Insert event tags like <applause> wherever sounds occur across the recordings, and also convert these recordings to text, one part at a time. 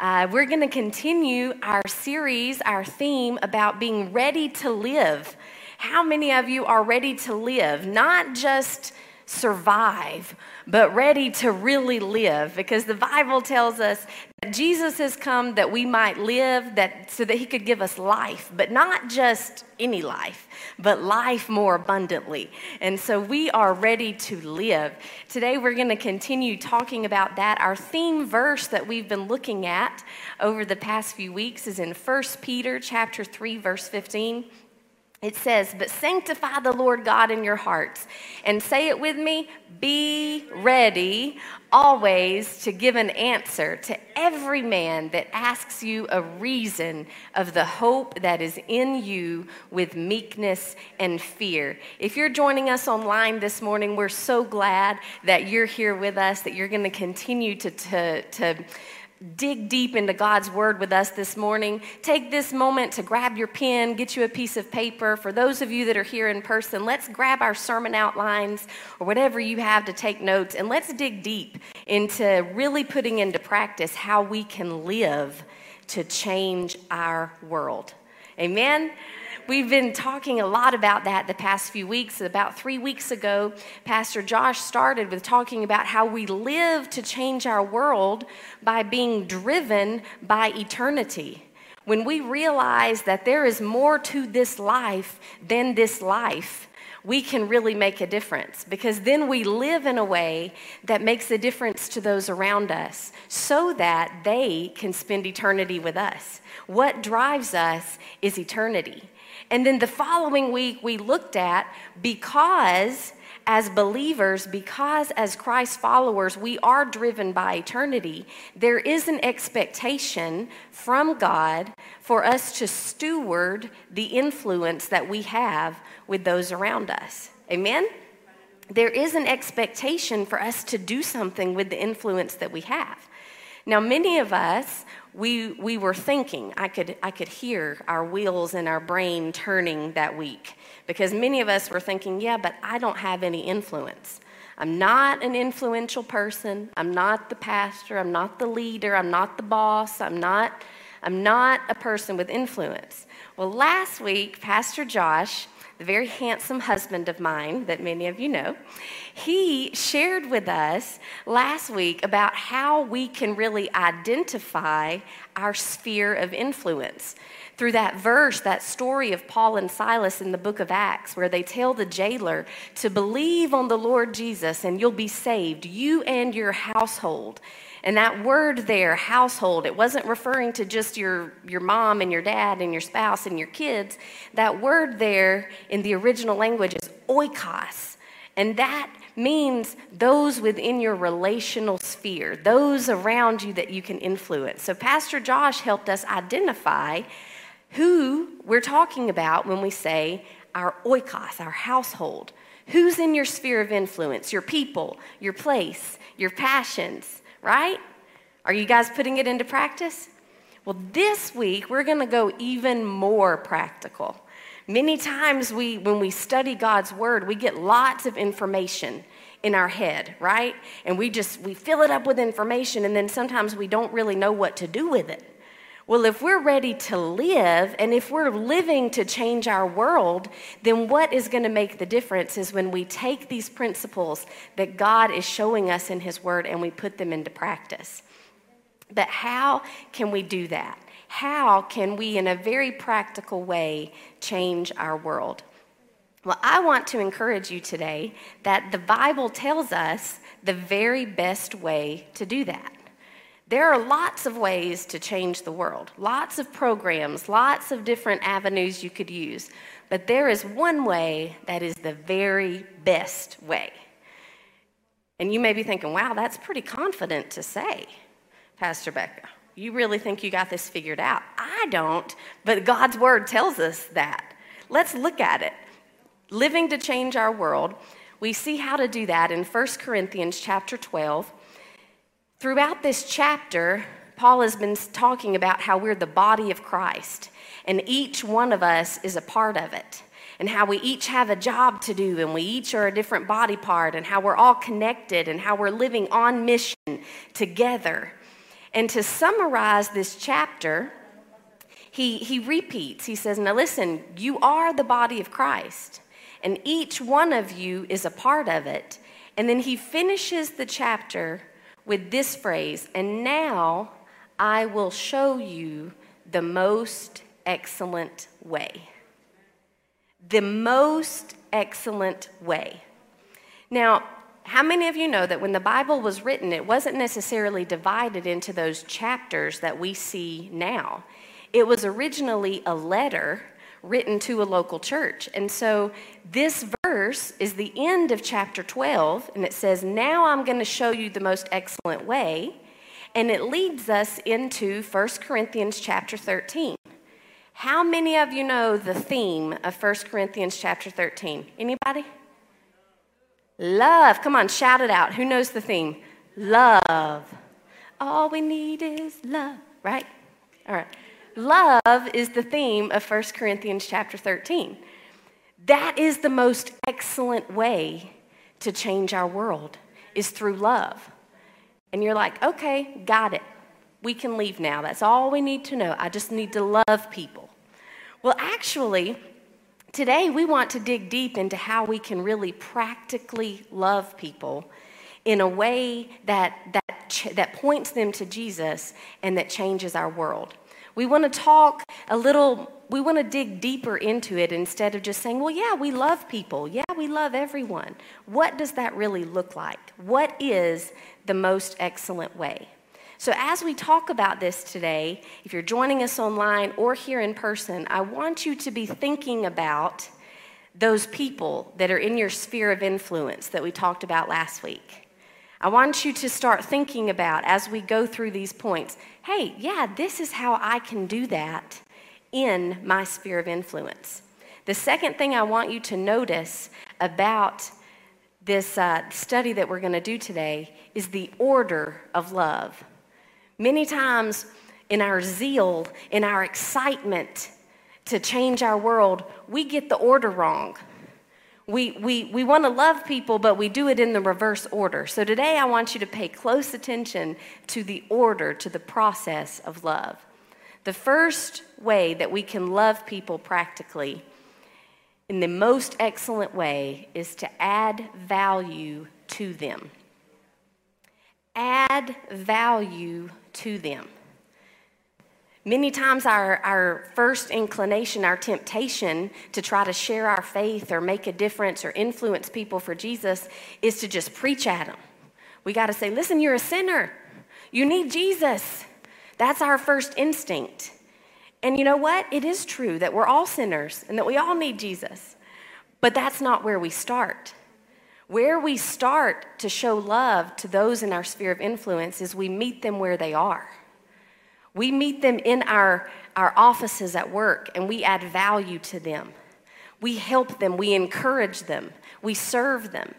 Uh, we're going to continue our series, our theme about being ready to live. How many of you are ready to live? Not just survive, but ready to really live because the Bible tells us that Jesus has come that we might live that so that he could give us life, but not just any life, but life more abundantly. And so we are ready to live. Today we're going to continue talking about that. Our theme verse that we've been looking at over the past few weeks is in 1 Peter chapter 3 verse 15. It says, But sanctify the Lord God in your hearts. And say it with me be ready always to give an answer to every man that asks you a reason of the hope that is in you with meekness and fear. If you're joining us online this morning, we're so glad that you're here with us, that you're going to continue to, to, to dig deep into God's Word with us this morning, take this moment to grab your pen, get you a piece of paper. For those of you that are here in person, let's grab our sermon outlines or whatever you have to take notes, and let's dig deep into really putting into practice how we can live to change our world. Amen? We've been talking a lot about that the past few weeks. About three weeks ago, Pastor Josh started with talking about how we live to change our world by being driven by eternity. When we realize that there is more to this life than this life, we can really make a difference because then we live in a way that makes a difference to those around us so that they can spend eternity with us. What drives us is eternity. And then the following week, we looked at because as believers, because as Christ followers, we are driven by eternity, there is an expectation from God for us to steward the influence that we have with those around us. Amen? There is an expectation for us to do something with the influence that we have. Now, many of us we, we were thinking, I could, I could hear our wheels in our brain turning that week because many of us were thinking, yeah, but I don't have any influence. I'm not an influential person. I'm not the pastor. I'm not the leader. I'm not the boss. I'm not, I'm not a person with influence. Well, last week, Pastor Josh the very handsome husband of mine that many of you know, he shared with us last week about how we can really identify our sphere of influence. Through that verse, that story of Paul and Silas in the book of Acts, where they tell the jailer to believe on the Lord Jesus and you'll be saved, you and your household. And that word there, household, it wasn't referring to just your, your mom and your dad and your spouse and your kids. That word there in the original language is oikos. And that means those within your relational sphere, those around you that you can influence. So, Pastor Josh helped us identify who we're talking about when we say our oikos, our household. Who's in your sphere of influence? Your people, your place, your passions, right? Are you guys putting it into practice? Well, this week we're going to go even more practical. Many times we when we study God's word, we get lots of information in our head, right? And we just we fill it up with information and then sometimes we don't really know what to do with it. Well, if we're ready to live and if we're living to change our world, then what is going to make the difference is when we take these principles that God is showing us in His Word and we put them into practice. But how can we do that? How can we, in a very practical way, change our world? Well, I want to encourage you today that the Bible tells us the very best way to do that. There are lots of ways to change the world, lots of programs, lots of different avenues you could use. But there is one way that is the very best way. And you may be thinking, wow, that's pretty confident to say, Pastor Becca. You really think you got this figured out? I don't, but God's word tells us that. Let's look at it. Living to change our world, we see how to do that in 1 Corinthians chapter 12 Throughout this chapter, Paul has been talking about how we're the body of Christ, and each one of us is a part of it, and how we each have a job to do, and we each are a different body part, and how we're all connected, and how we're living on mission together. And to summarize this chapter, he, he repeats, he says, Now listen, you are the body of Christ, and each one of you is a part of it. And then he finishes the chapter with this phrase, and now I will show you the most excellent way. The most excellent way. Now, how many of you know that when the Bible was written, it wasn't necessarily divided into those chapters that we see now? It was originally a letter written to a local church. And so this verse is the end of chapter 12, and it says, Now I'm going to show you the most excellent way. And it leads us into 1 Corinthians chapter 13. How many of you know the theme of 1 Corinthians chapter 13? Anybody? Love. Come on, shout it out. Who knows the theme? Love. All we need is love, right? All right. Love is the theme of 1 Corinthians chapter 13. That is the most excellent way to change our world is through love. And you're like, "Okay, got it. We can leave now. That's all we need to know. I just need to love people." Well, actually, Today, we want to dig deep into how we can really practically love people in a way that, that, that points them to Jesus and that changes our world. We want to talk a little, we want to dig deeper into it instead of just saying, well, yeah, we love people. Yeah, we love everyone. What does that really look like? What is the most excellent way? So, as we talk about this today, if you're joining us online or here in person, I want you to be thinking about those people that are in your sphere of influence that we talked about last week. I want you to start thinking about as we go through these points hey, yeah, this is how I can do that in my sphere of influence. The second thing I want you to notice about this uh, study that we're going to do today is the order of love. Many times, in our zeal, in our excitement to change our world, we get the order wrong. We, we, we want to love people, but we do it in the reverse order. So today, I want you to pay close attention to the order, to the process of love. The first way that we can love people practically in the most excellent way is to add value to them. Add value to them. Many times, our, our first inclination, our temptation to try to share our faith or make a difference or influence people for Jesus is to just preach at them. We got to say, listen, you're a sinner. You need Jesus. That's our first instinct. And you know what? It is true that we're all sinners and that we all need Jesus. But that's not where we start. Where we start to show love to those in our sphere of influence is we meet them where they are. We meet them in our, our offices at work and we add value to them. We help them, we encourage them, we serve them.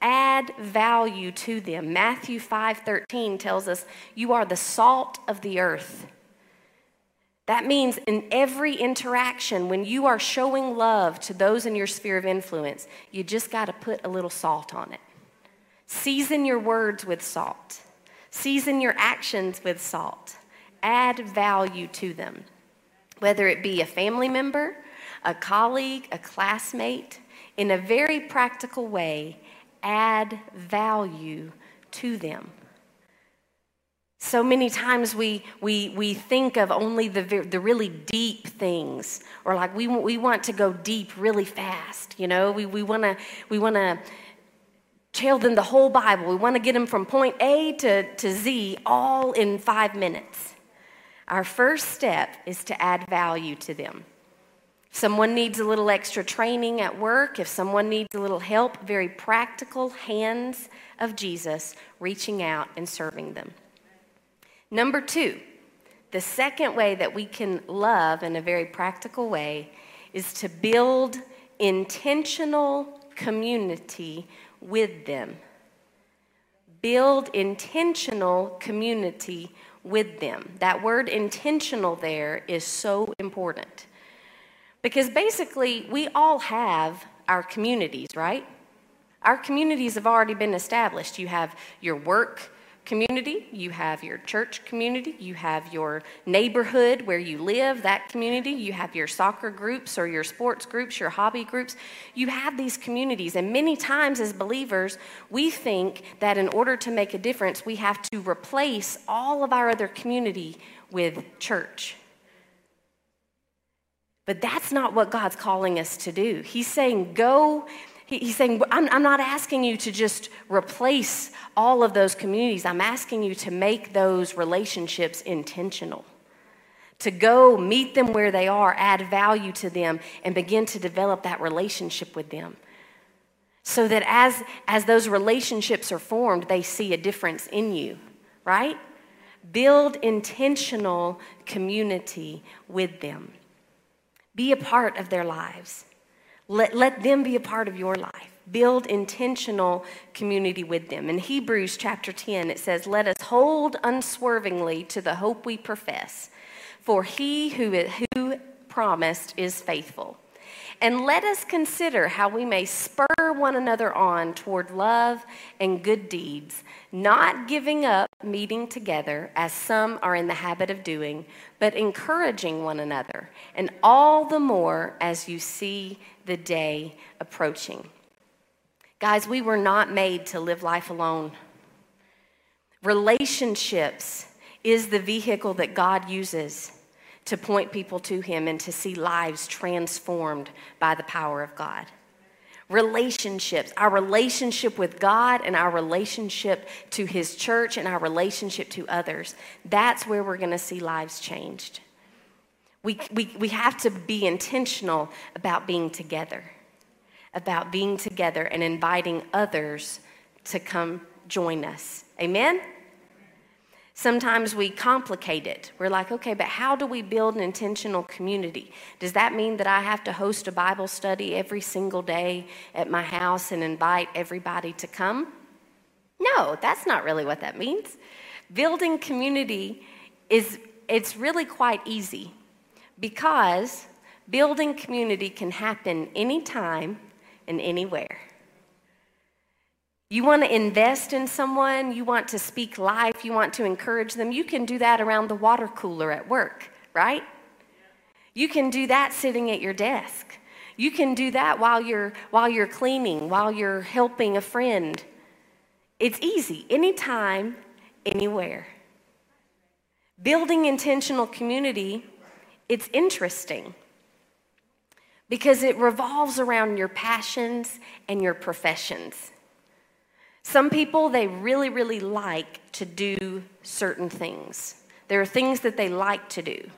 Add value to them. Matthew 5:13 tells us, "You are the salt of the earth." That means in every interaction, when you are showing love to those in your sphere of influence, you just got to put a little salt on it. Season your words with salt, season your actions with salt add value to them, whether it be a family member, a colleague, a classmate, in a very practical way, add value to them. So many times we, we, we think of only the, the really deep things, or like we, we want to go deep really fast, you know? We, we want to we wanna tell them the whole Bible. We want to get them from point A to, to Z all in five minutes. Our first step is to add value to them. If someone needs a little extra training at work, if someone needs a little help, very practical hands of Jesus reaching out and serving them. Number two, the second way that we can love in a very practical way is to build intentional community with them. Build intentional community with them. That word intentional there is so important. Because basically, we all have our communities, right? Our communities have already been established. You have your work community, you have your church community, you have your neighborhood where you live, that community, you have your soccer groups or your sports groups, your hobby groups. You have these communities, and many times as believers, we think that in order to make a difference, we have to replace all of our other community with church. But that's not what God's calling us to do. He's saying, go he's saying, I'm, I'm not asking you to just replace all of those communities. I'm asking you to make those relationships intentional. To go meet them where they are, add value to them, and begin to develop that relationship with them. So that as, as those relationships are formed, they see a difference in you, right? Build intentional community with them. Be a part of their lives. Let, let them be a part of your life. Build intentional community with them. In Hebrews chapter 10, it says, Let us hold unswervingly to the hope we profess, for he who, who promised is faithful. And let us consider how we may spur one another on toward love and good deeds, not giving up meeting together as some are in the habit of doing, but encouraging one another, and all the more as you see the day approaching. Guys, we were not made to live life alone. Relationships is the vehicle that God uses to point people to Him and to see lives transformed by the power of God. Relationships, our relationship with God and our relationship to His church and our relationship to others, that's where we're going to see lives changed. We, we, we have to be intentional about being together, about being together and inviting others to come join us. Amen? Sometimes we complicate it. We're like, okay, but how do we build an intentional community? Does that mean that I have to host a Bible study every single day at my house and invite everybody to come? No, that's not really what that means. Building community is it's really quite easy because building community can happen anytime and anywhere. You want to invest in someone, you want to speak life, you want to encourage them, you can do that around the water cooler at work, right? You can do that sitting at your desk. You can do that while you're while you're cleaning, while you're helping a friend. It's easy, anytime, anywhere. Building intentional community, it's interesting because it revolves around your passions and your professions. Some people, they really, really like to do certain things. There are things that they like to do.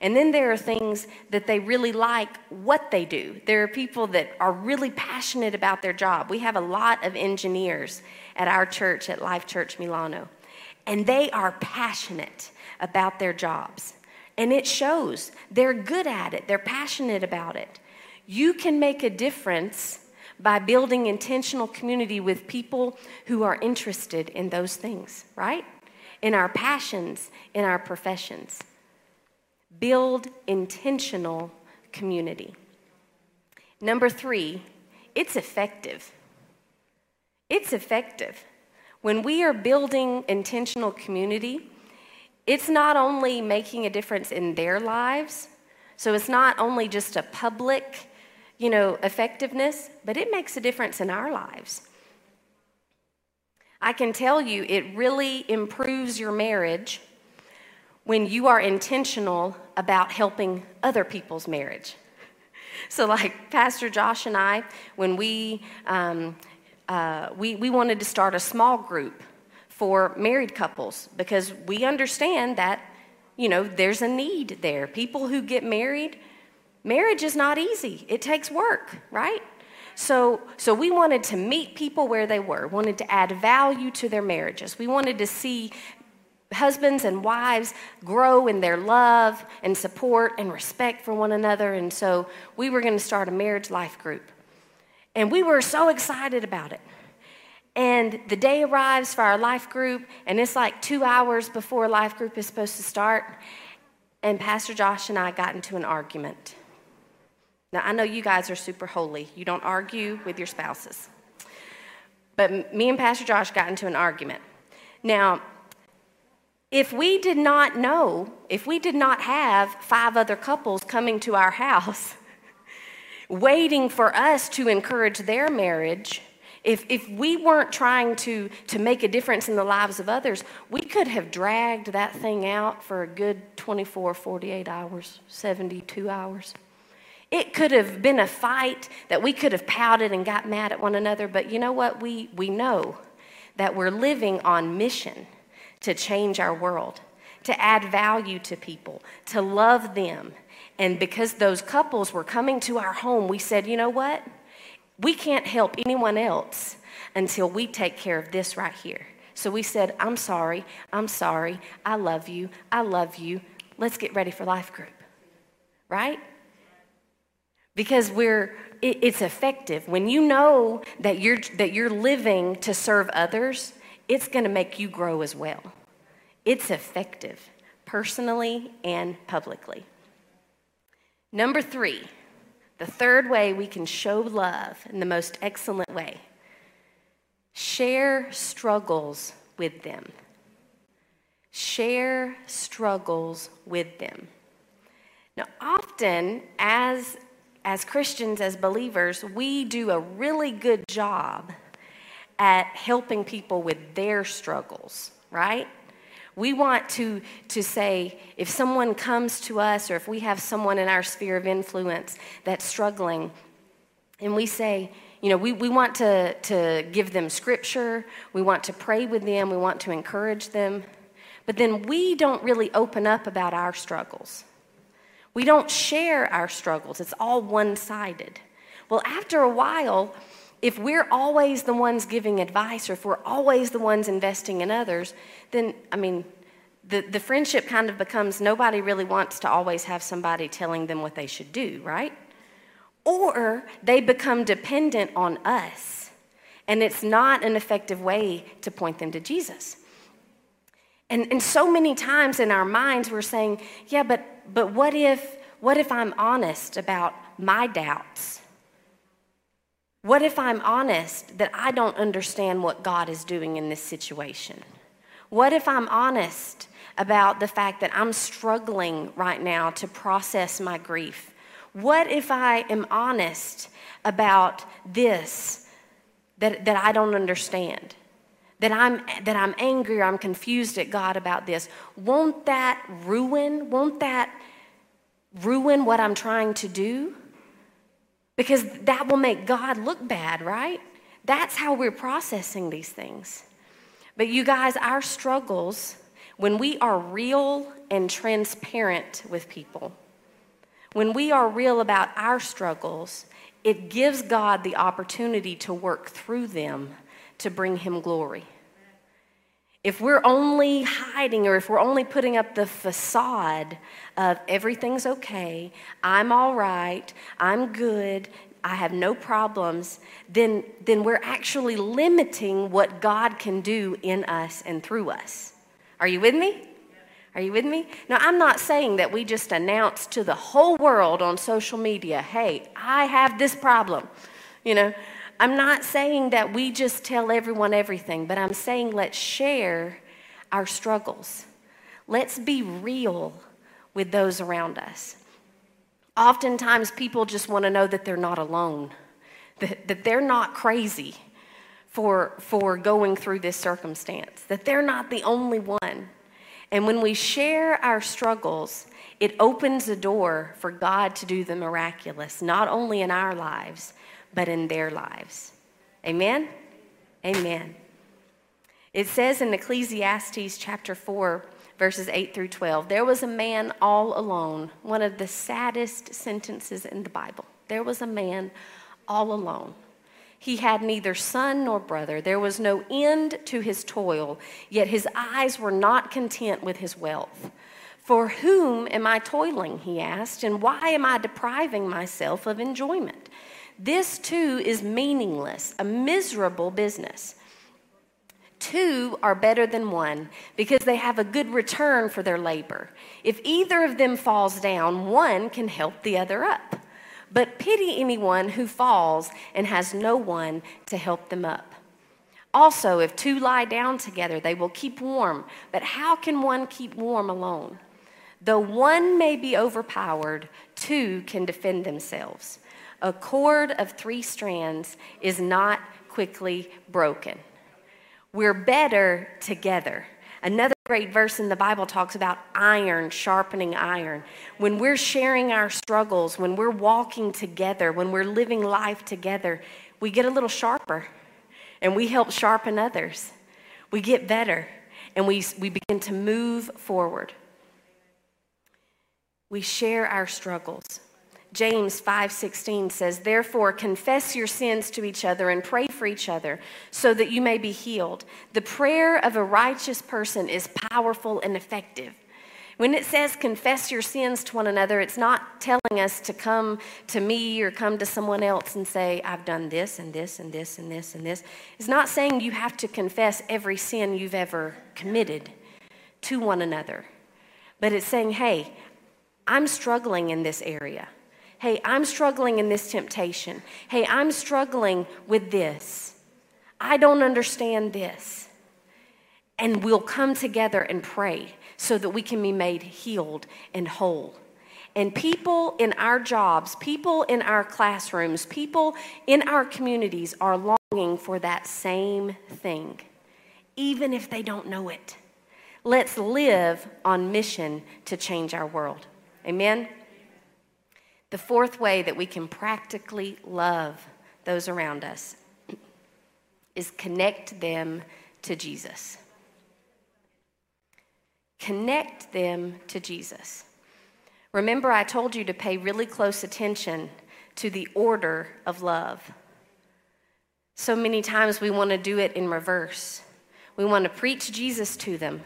And then there are things that they really like what they do. There are people that are really passionate about their job. We have a lot of engineers at our church, at Life Church Milano, and they are passionate about their jobs. And it shows. They're good at it, they're passionate about it. You can make a difference by building intentional community with people who are interested in those things, right? In our passions, in our professions. Build intentional community. Number three, it's effective. It's effective. When we are building intentional community, it's not only making a difference in their lives, so it's not only just a public you know, effectiveness, but it makes a difference in our lives. I can tell you it really improves your marriage when you are intentional about helping other people's marriage. So, like Pastor Josh and I, when we, um, uh, we, we wanted to start a small group for married couples because we understand that, you know, there's a need there. People who get married, Marriage is not easy. It takes work, right? So, so we wanted to meet people where they were, wanted to add value to their marriages. We wanted to see husbands and wives grow in their love and support and respect for one another. And so we were going to start a marriage life group. And we were so excited about it. And the day arrives for our life group, and it's like two hours before life group is supposed to start. And Pastor Josh and I got into an argument. Now, I know you guys are super holy. You don't argue with your spouses. But me and Pastor Josh got into an argument. Now, if we did not know, if we did not have five other couples coming to our house, <laughs> waiting for us to encourage their marriage, if, if we weren't trying to, to make a difference in the lives of others, we could have dragged that thing out for a good 24, 48 hours, 72 hours. It could have been a fight that we could have pouted and got mad at one another, but you know what? We, we know that we're living on mission to change our world, to add value to people, to love them. And because those couples were coming to our home, we said, you know what? We can't help anyone else until we take care of this right here. So we said, I'm sorry, I'm sorry, I love you, I love you. Let's get ready for life group. Right? Because we're it, it's effective. When you know that you're that you're living to serve others, it's going to make you grow as well. It's effective personally and publicly. Number 3, the third way we can show love in the most excellent way share struggles with them. Share struggles with them. Now, often as, as Christians, as believers, we do a really good job at helping people with their struggles, right? We want to, to say, if someone comes to us or if we have someone in our sphere of influence that's struggling, and we say, you know, we, we want to, to give them scripture, we want to pray with them, we want to encourage them, but then we don't really open up about our struggles. We don't share our struggles, it's all one sided. Well, after a while, if we're always the ones giving advice or if we're always the ones investing in others, then, I mean, the, the friendship kind of becomes nobody really wants to always have somebody telling them what they should do, right? Or they become dependent on us, and it's not an effective way to point them to Jesus. And, and so many times in our minds we're saying, yeah, but, but what, if, what if I'm honest about my doubts? What if I'm honest that I don't understand what God is doing in this situation? What if I'm honest about the fact that I'm struggling right now to process my grief? What if I am honest about this that, that I don't understand? That I'm, that I'm angry or I'm confused at God about this. Won't that ruin, won't that ruin what I'm trying to do? because that will make God look bad, right? That's how we're processing these things. But you guys, our struggles, when we are real and transparent with people, when we are real about our struggles, it gives God the opportunity to work through them to bring Him glory. If we're only hiding or if we're only putting up the facade of everything's okay, I'm all right, I'm good, I have no problems, then, then we're actually limiting what God can do in us and through us. Are you with me? Are you with me? Now, I'm not saying that we just announce to the whole world on social media, hey, I have this problem. You know, I'm not saying that we just tell everyone everything, but I'm saying let's share our struggles. Let's be real with those around us. Oftentimes, people just want to know that they're not alone, that, that they're not crazy for, for going through this circumstance, that they're not the only one. And when we share our struggles, it opens a door for God to do the miraculous, not only in our lives, but in their lives. Amen? Amen. It says in Ecclesiastes chapter 4, verses 8 through 12, there was a man all alone, one of the saddest sentences in the Bible. There was a man all alone. He had neither son nor brother. There was no end to his toil, yet his eyes were not content with his wealth. For whom am I toiling? He asked, and why am I depriving myself of enjoyment? This too is meaningless, a miserable business. Two are better than one because they have a good return for their labor. If either of them falls down, one can help the other up. But pity anyone who falls and has no one to help them up. Also, if two lie down together, they will keep warm. But how can one keep warm alone? Though one may be overpowered, two can defend themselves. A cord of three strands is not quickly broken. We're better together. Another great verse in the Bible talks about iron sharpening iron. When we're sharing our struggles, when we're walking together, when we're living life together, we get a little sharper and we help sharpen others. We get better and we, we begin to move forward. We share our struggles. James 5:16 says, "Therefore confess your sins to each other and pray for each other so that you may be healed. The prayer of a righteous person is powerful and effective." When it says confess your sins to one another, it's not telling us to come to me or come to someone else and say, I've done this and this and this and this and this. It's not saying you have to confess every sin you've ever committed to one another. But it's saying, hey, I'm struggling in this area. Hey, I'm struggling in this temptation. Hey, I'm struggling with this. I don't understand this. And we'll come together and pray so that we can be made healed and whole. And people in our jobs, people in our classrooms, people in our communities are longing for that same thing, even if they don't know it. Let's live on mission to change our world. Amen? The fourth way that we can practically love those around us <clears throat> is connect them to Jesus. Connect them to Jesus. Remember, I told you to pay really close attention to the order of love. So many times we want to do it in reverse. We want to preach Jesus to them,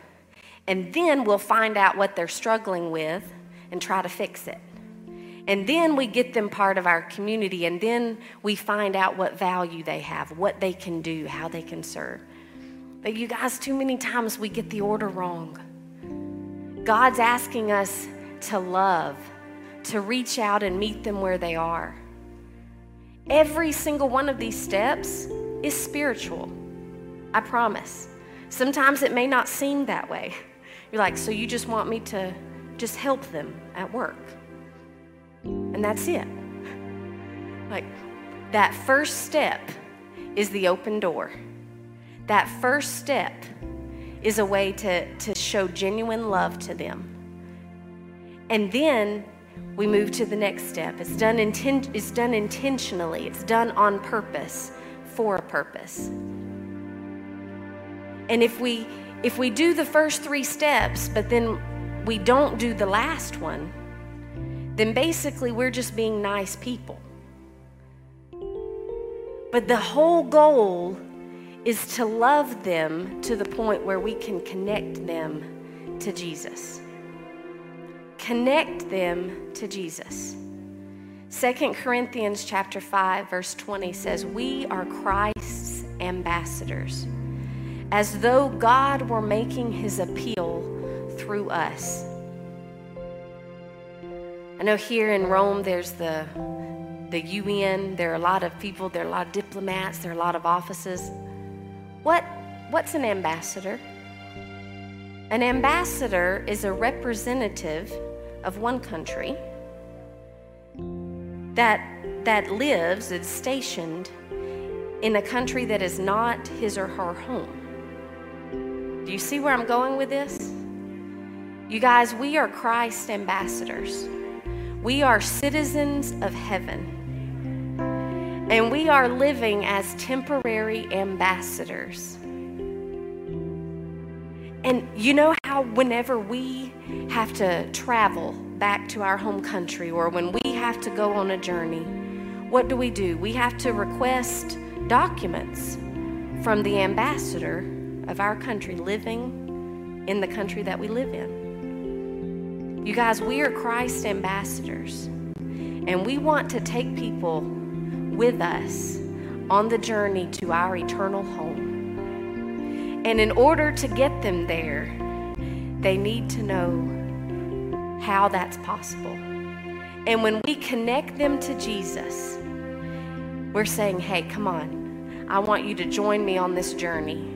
and then we'll find out what they're struggling with and try to fix it. And then we get them part of our community, and then we find out what value they have, what they can do, how they can serve. But you guys, too many times we get the order wrong. God's asking us to love, to reach out and meet them where they are. Every single one of these steps is spiritual. I promise. Sometimes it may not seem that way. You're like, so you just want me to just help them at work? And that's it. Like, that first step is the open door. That first step is a way to, to show genuine love to them. And then we move to the next step. It's done, inten- it's done intentionally, it's done on purpose, for a purpose. And if we if we do the first three steps, but then we don't do the last one, then basically we're just being nice people. But the whole goal is to love them to the point where we can connect them to Jesus. Connect them to Jesus. 2 Corinthians chapter 5 verse 20 says, "We are Christ's ambassadors, as though God were making his appeal through us." I know here in Rome there's the the UN, there are a lot of people, there are a lot of diplomats, there are a lot of offices. What what's an ambassador? An ambassador is a representative of one country that that lives, is stationed in a country that is not his or her home. Do you see where I'm going with this? You guys, we are Christ ambassadors. We are citizens of heaven. And we are living as temporary ambassadors. And you know how, whenever we have to travel back to our home country or when we have to go on a journey, what do we do? We have to request documents from the ambassador of our country living in the country that we live in. You guys, we are Christ ambassadors, and we want to take people with us on the journey to our eternal home. And in order to get them there, they need to know how that's possible. And when we connect them to Jesus, we're saying, hey, come on. I want you to join me on this journey.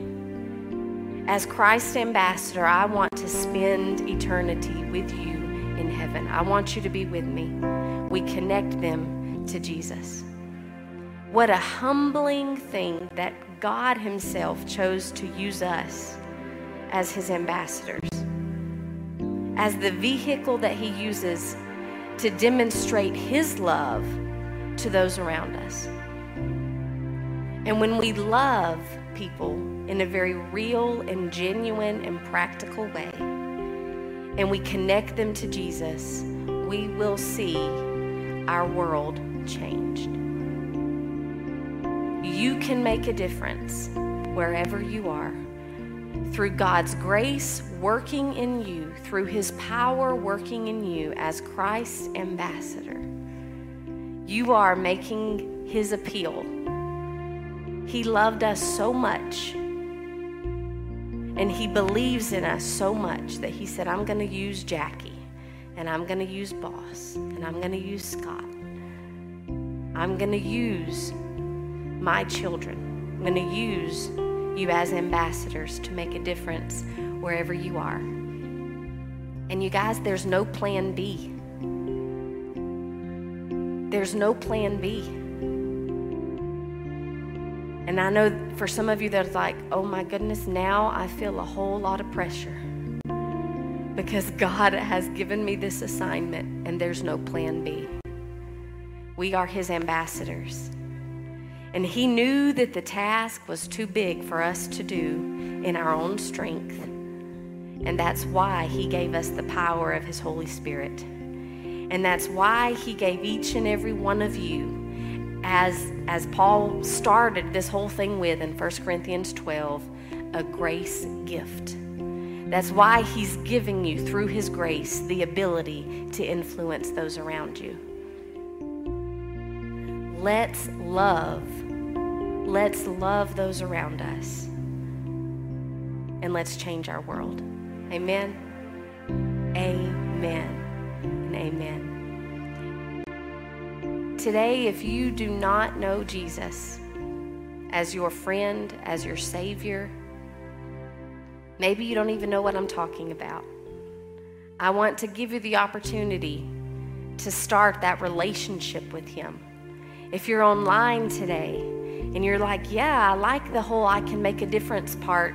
As Christ ambassador, I want to spend eternity with you in heaven. I want you to be with me. We connect them to Jesus. What a humbling thing that God Himself chose to use us as His ambassadors, as the vehicle that He uses to demonstrate His love to those around us. And when we love people in a very real and genuine and practical way, and we connect them to Jesus, we will see our world changed. You can make a difference wherever you are through God's grace working in you, through His power working in you as Christ's ambassador. You are making His appeal. He loved us so much and he believes in us so much that he said, I'm going to use Jackie, and I'm going to use Boss, and I'm going to use Scott. I'm going to use my children. I'm going to use you as ambassadors to make a difference wherever you are. And you guys, there's no plan B. There's no plan B. And I know for some of you that's like, oh my goodness, now I feel a whole lot of pressure because God has given me this assignment and there's no plan B. We are His ambassadors. And He knew that the task was too big for us to do in our own strength. And that's why He gave us the power of His Holy Spirit. And that's why He gave each and every one of you as, as Paul started this whole thing with in 1 Corinthians 12, a grace gift. That's why he's giving you, through his grace, the ability to influence those around you. Let's love. Let's love those around us. And let's change our world. Amen. Amen. And amen. Today, if you do not know Jesus as your friend, as your Savior, maybe you don't even know what I'm talking about. I want to give you the opportunity to start that relationship with Him. If you're online today and you're like, yeah, I like the whole I can make a difference part,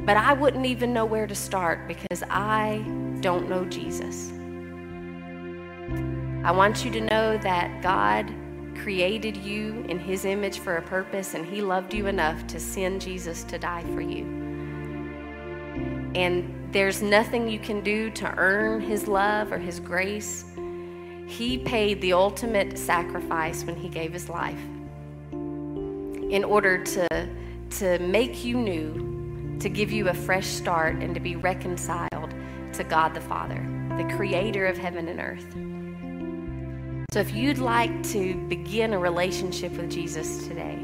but I wouldn't even know where to start because I don't know Jesus. I want you to know that God created you in His image for a purpose, and He loved you enough to send Jesus to die for you. And there's nothing you can do to earn His love or His grace. He paid the ultimate sacrifice when He gave His life in order to, to make you new, to give you a fresh start, and to be reconciled to God the Father, the creator of heaven and earth. So if you'd like to begin a relationship with Jesus today,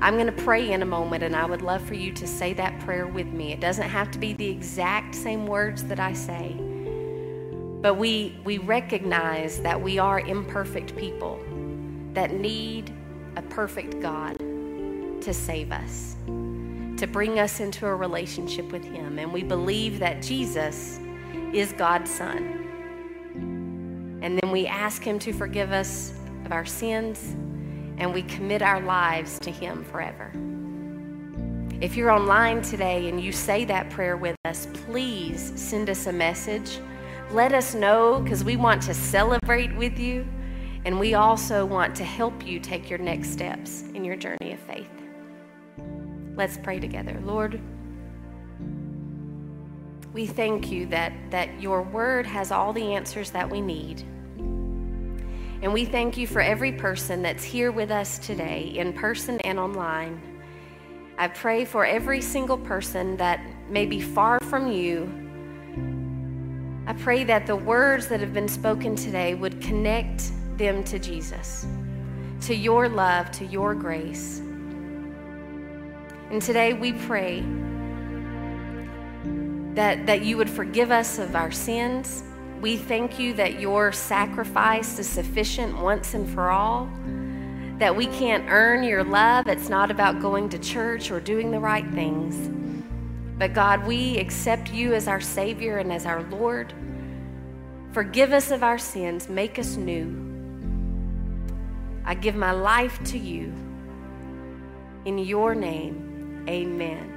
I'm going to pray in a moment, and I would love for you to say that prayer with me. It doesn't have to be the exact same words that I say, but we, we recognize that we are imperfect people that need a perfect God to save us, to bring us into a relationship with Him. And we believe that Jesus is God's Son and then we ask Him to forgive us of our sins and we commit our lives to Him forever. If you're online today and you say that prayer with us, please send us a message. Let us know because we want to celebrate with you and we also want to help you take your next steps in your journey of faith. Let's pray together. Lord, we thank you that, that your word has all the answers that we need. And we thank you for every person that's here with us today, in person and online. I pray for every single person that may be far from you. I pray that the words that have been spoken today would connect them to Jesus, to your love, to your grace. And today we pray that, that you would forgive us of our sins we thank you that your sacrifice is sufficient once and for all, that we can't earn your love. It's not about going to church or doing the right things. But God, we accept you as our Savior and as our Lord. Forgive us of our sins, make us new. I give my life to you. In your name, amen.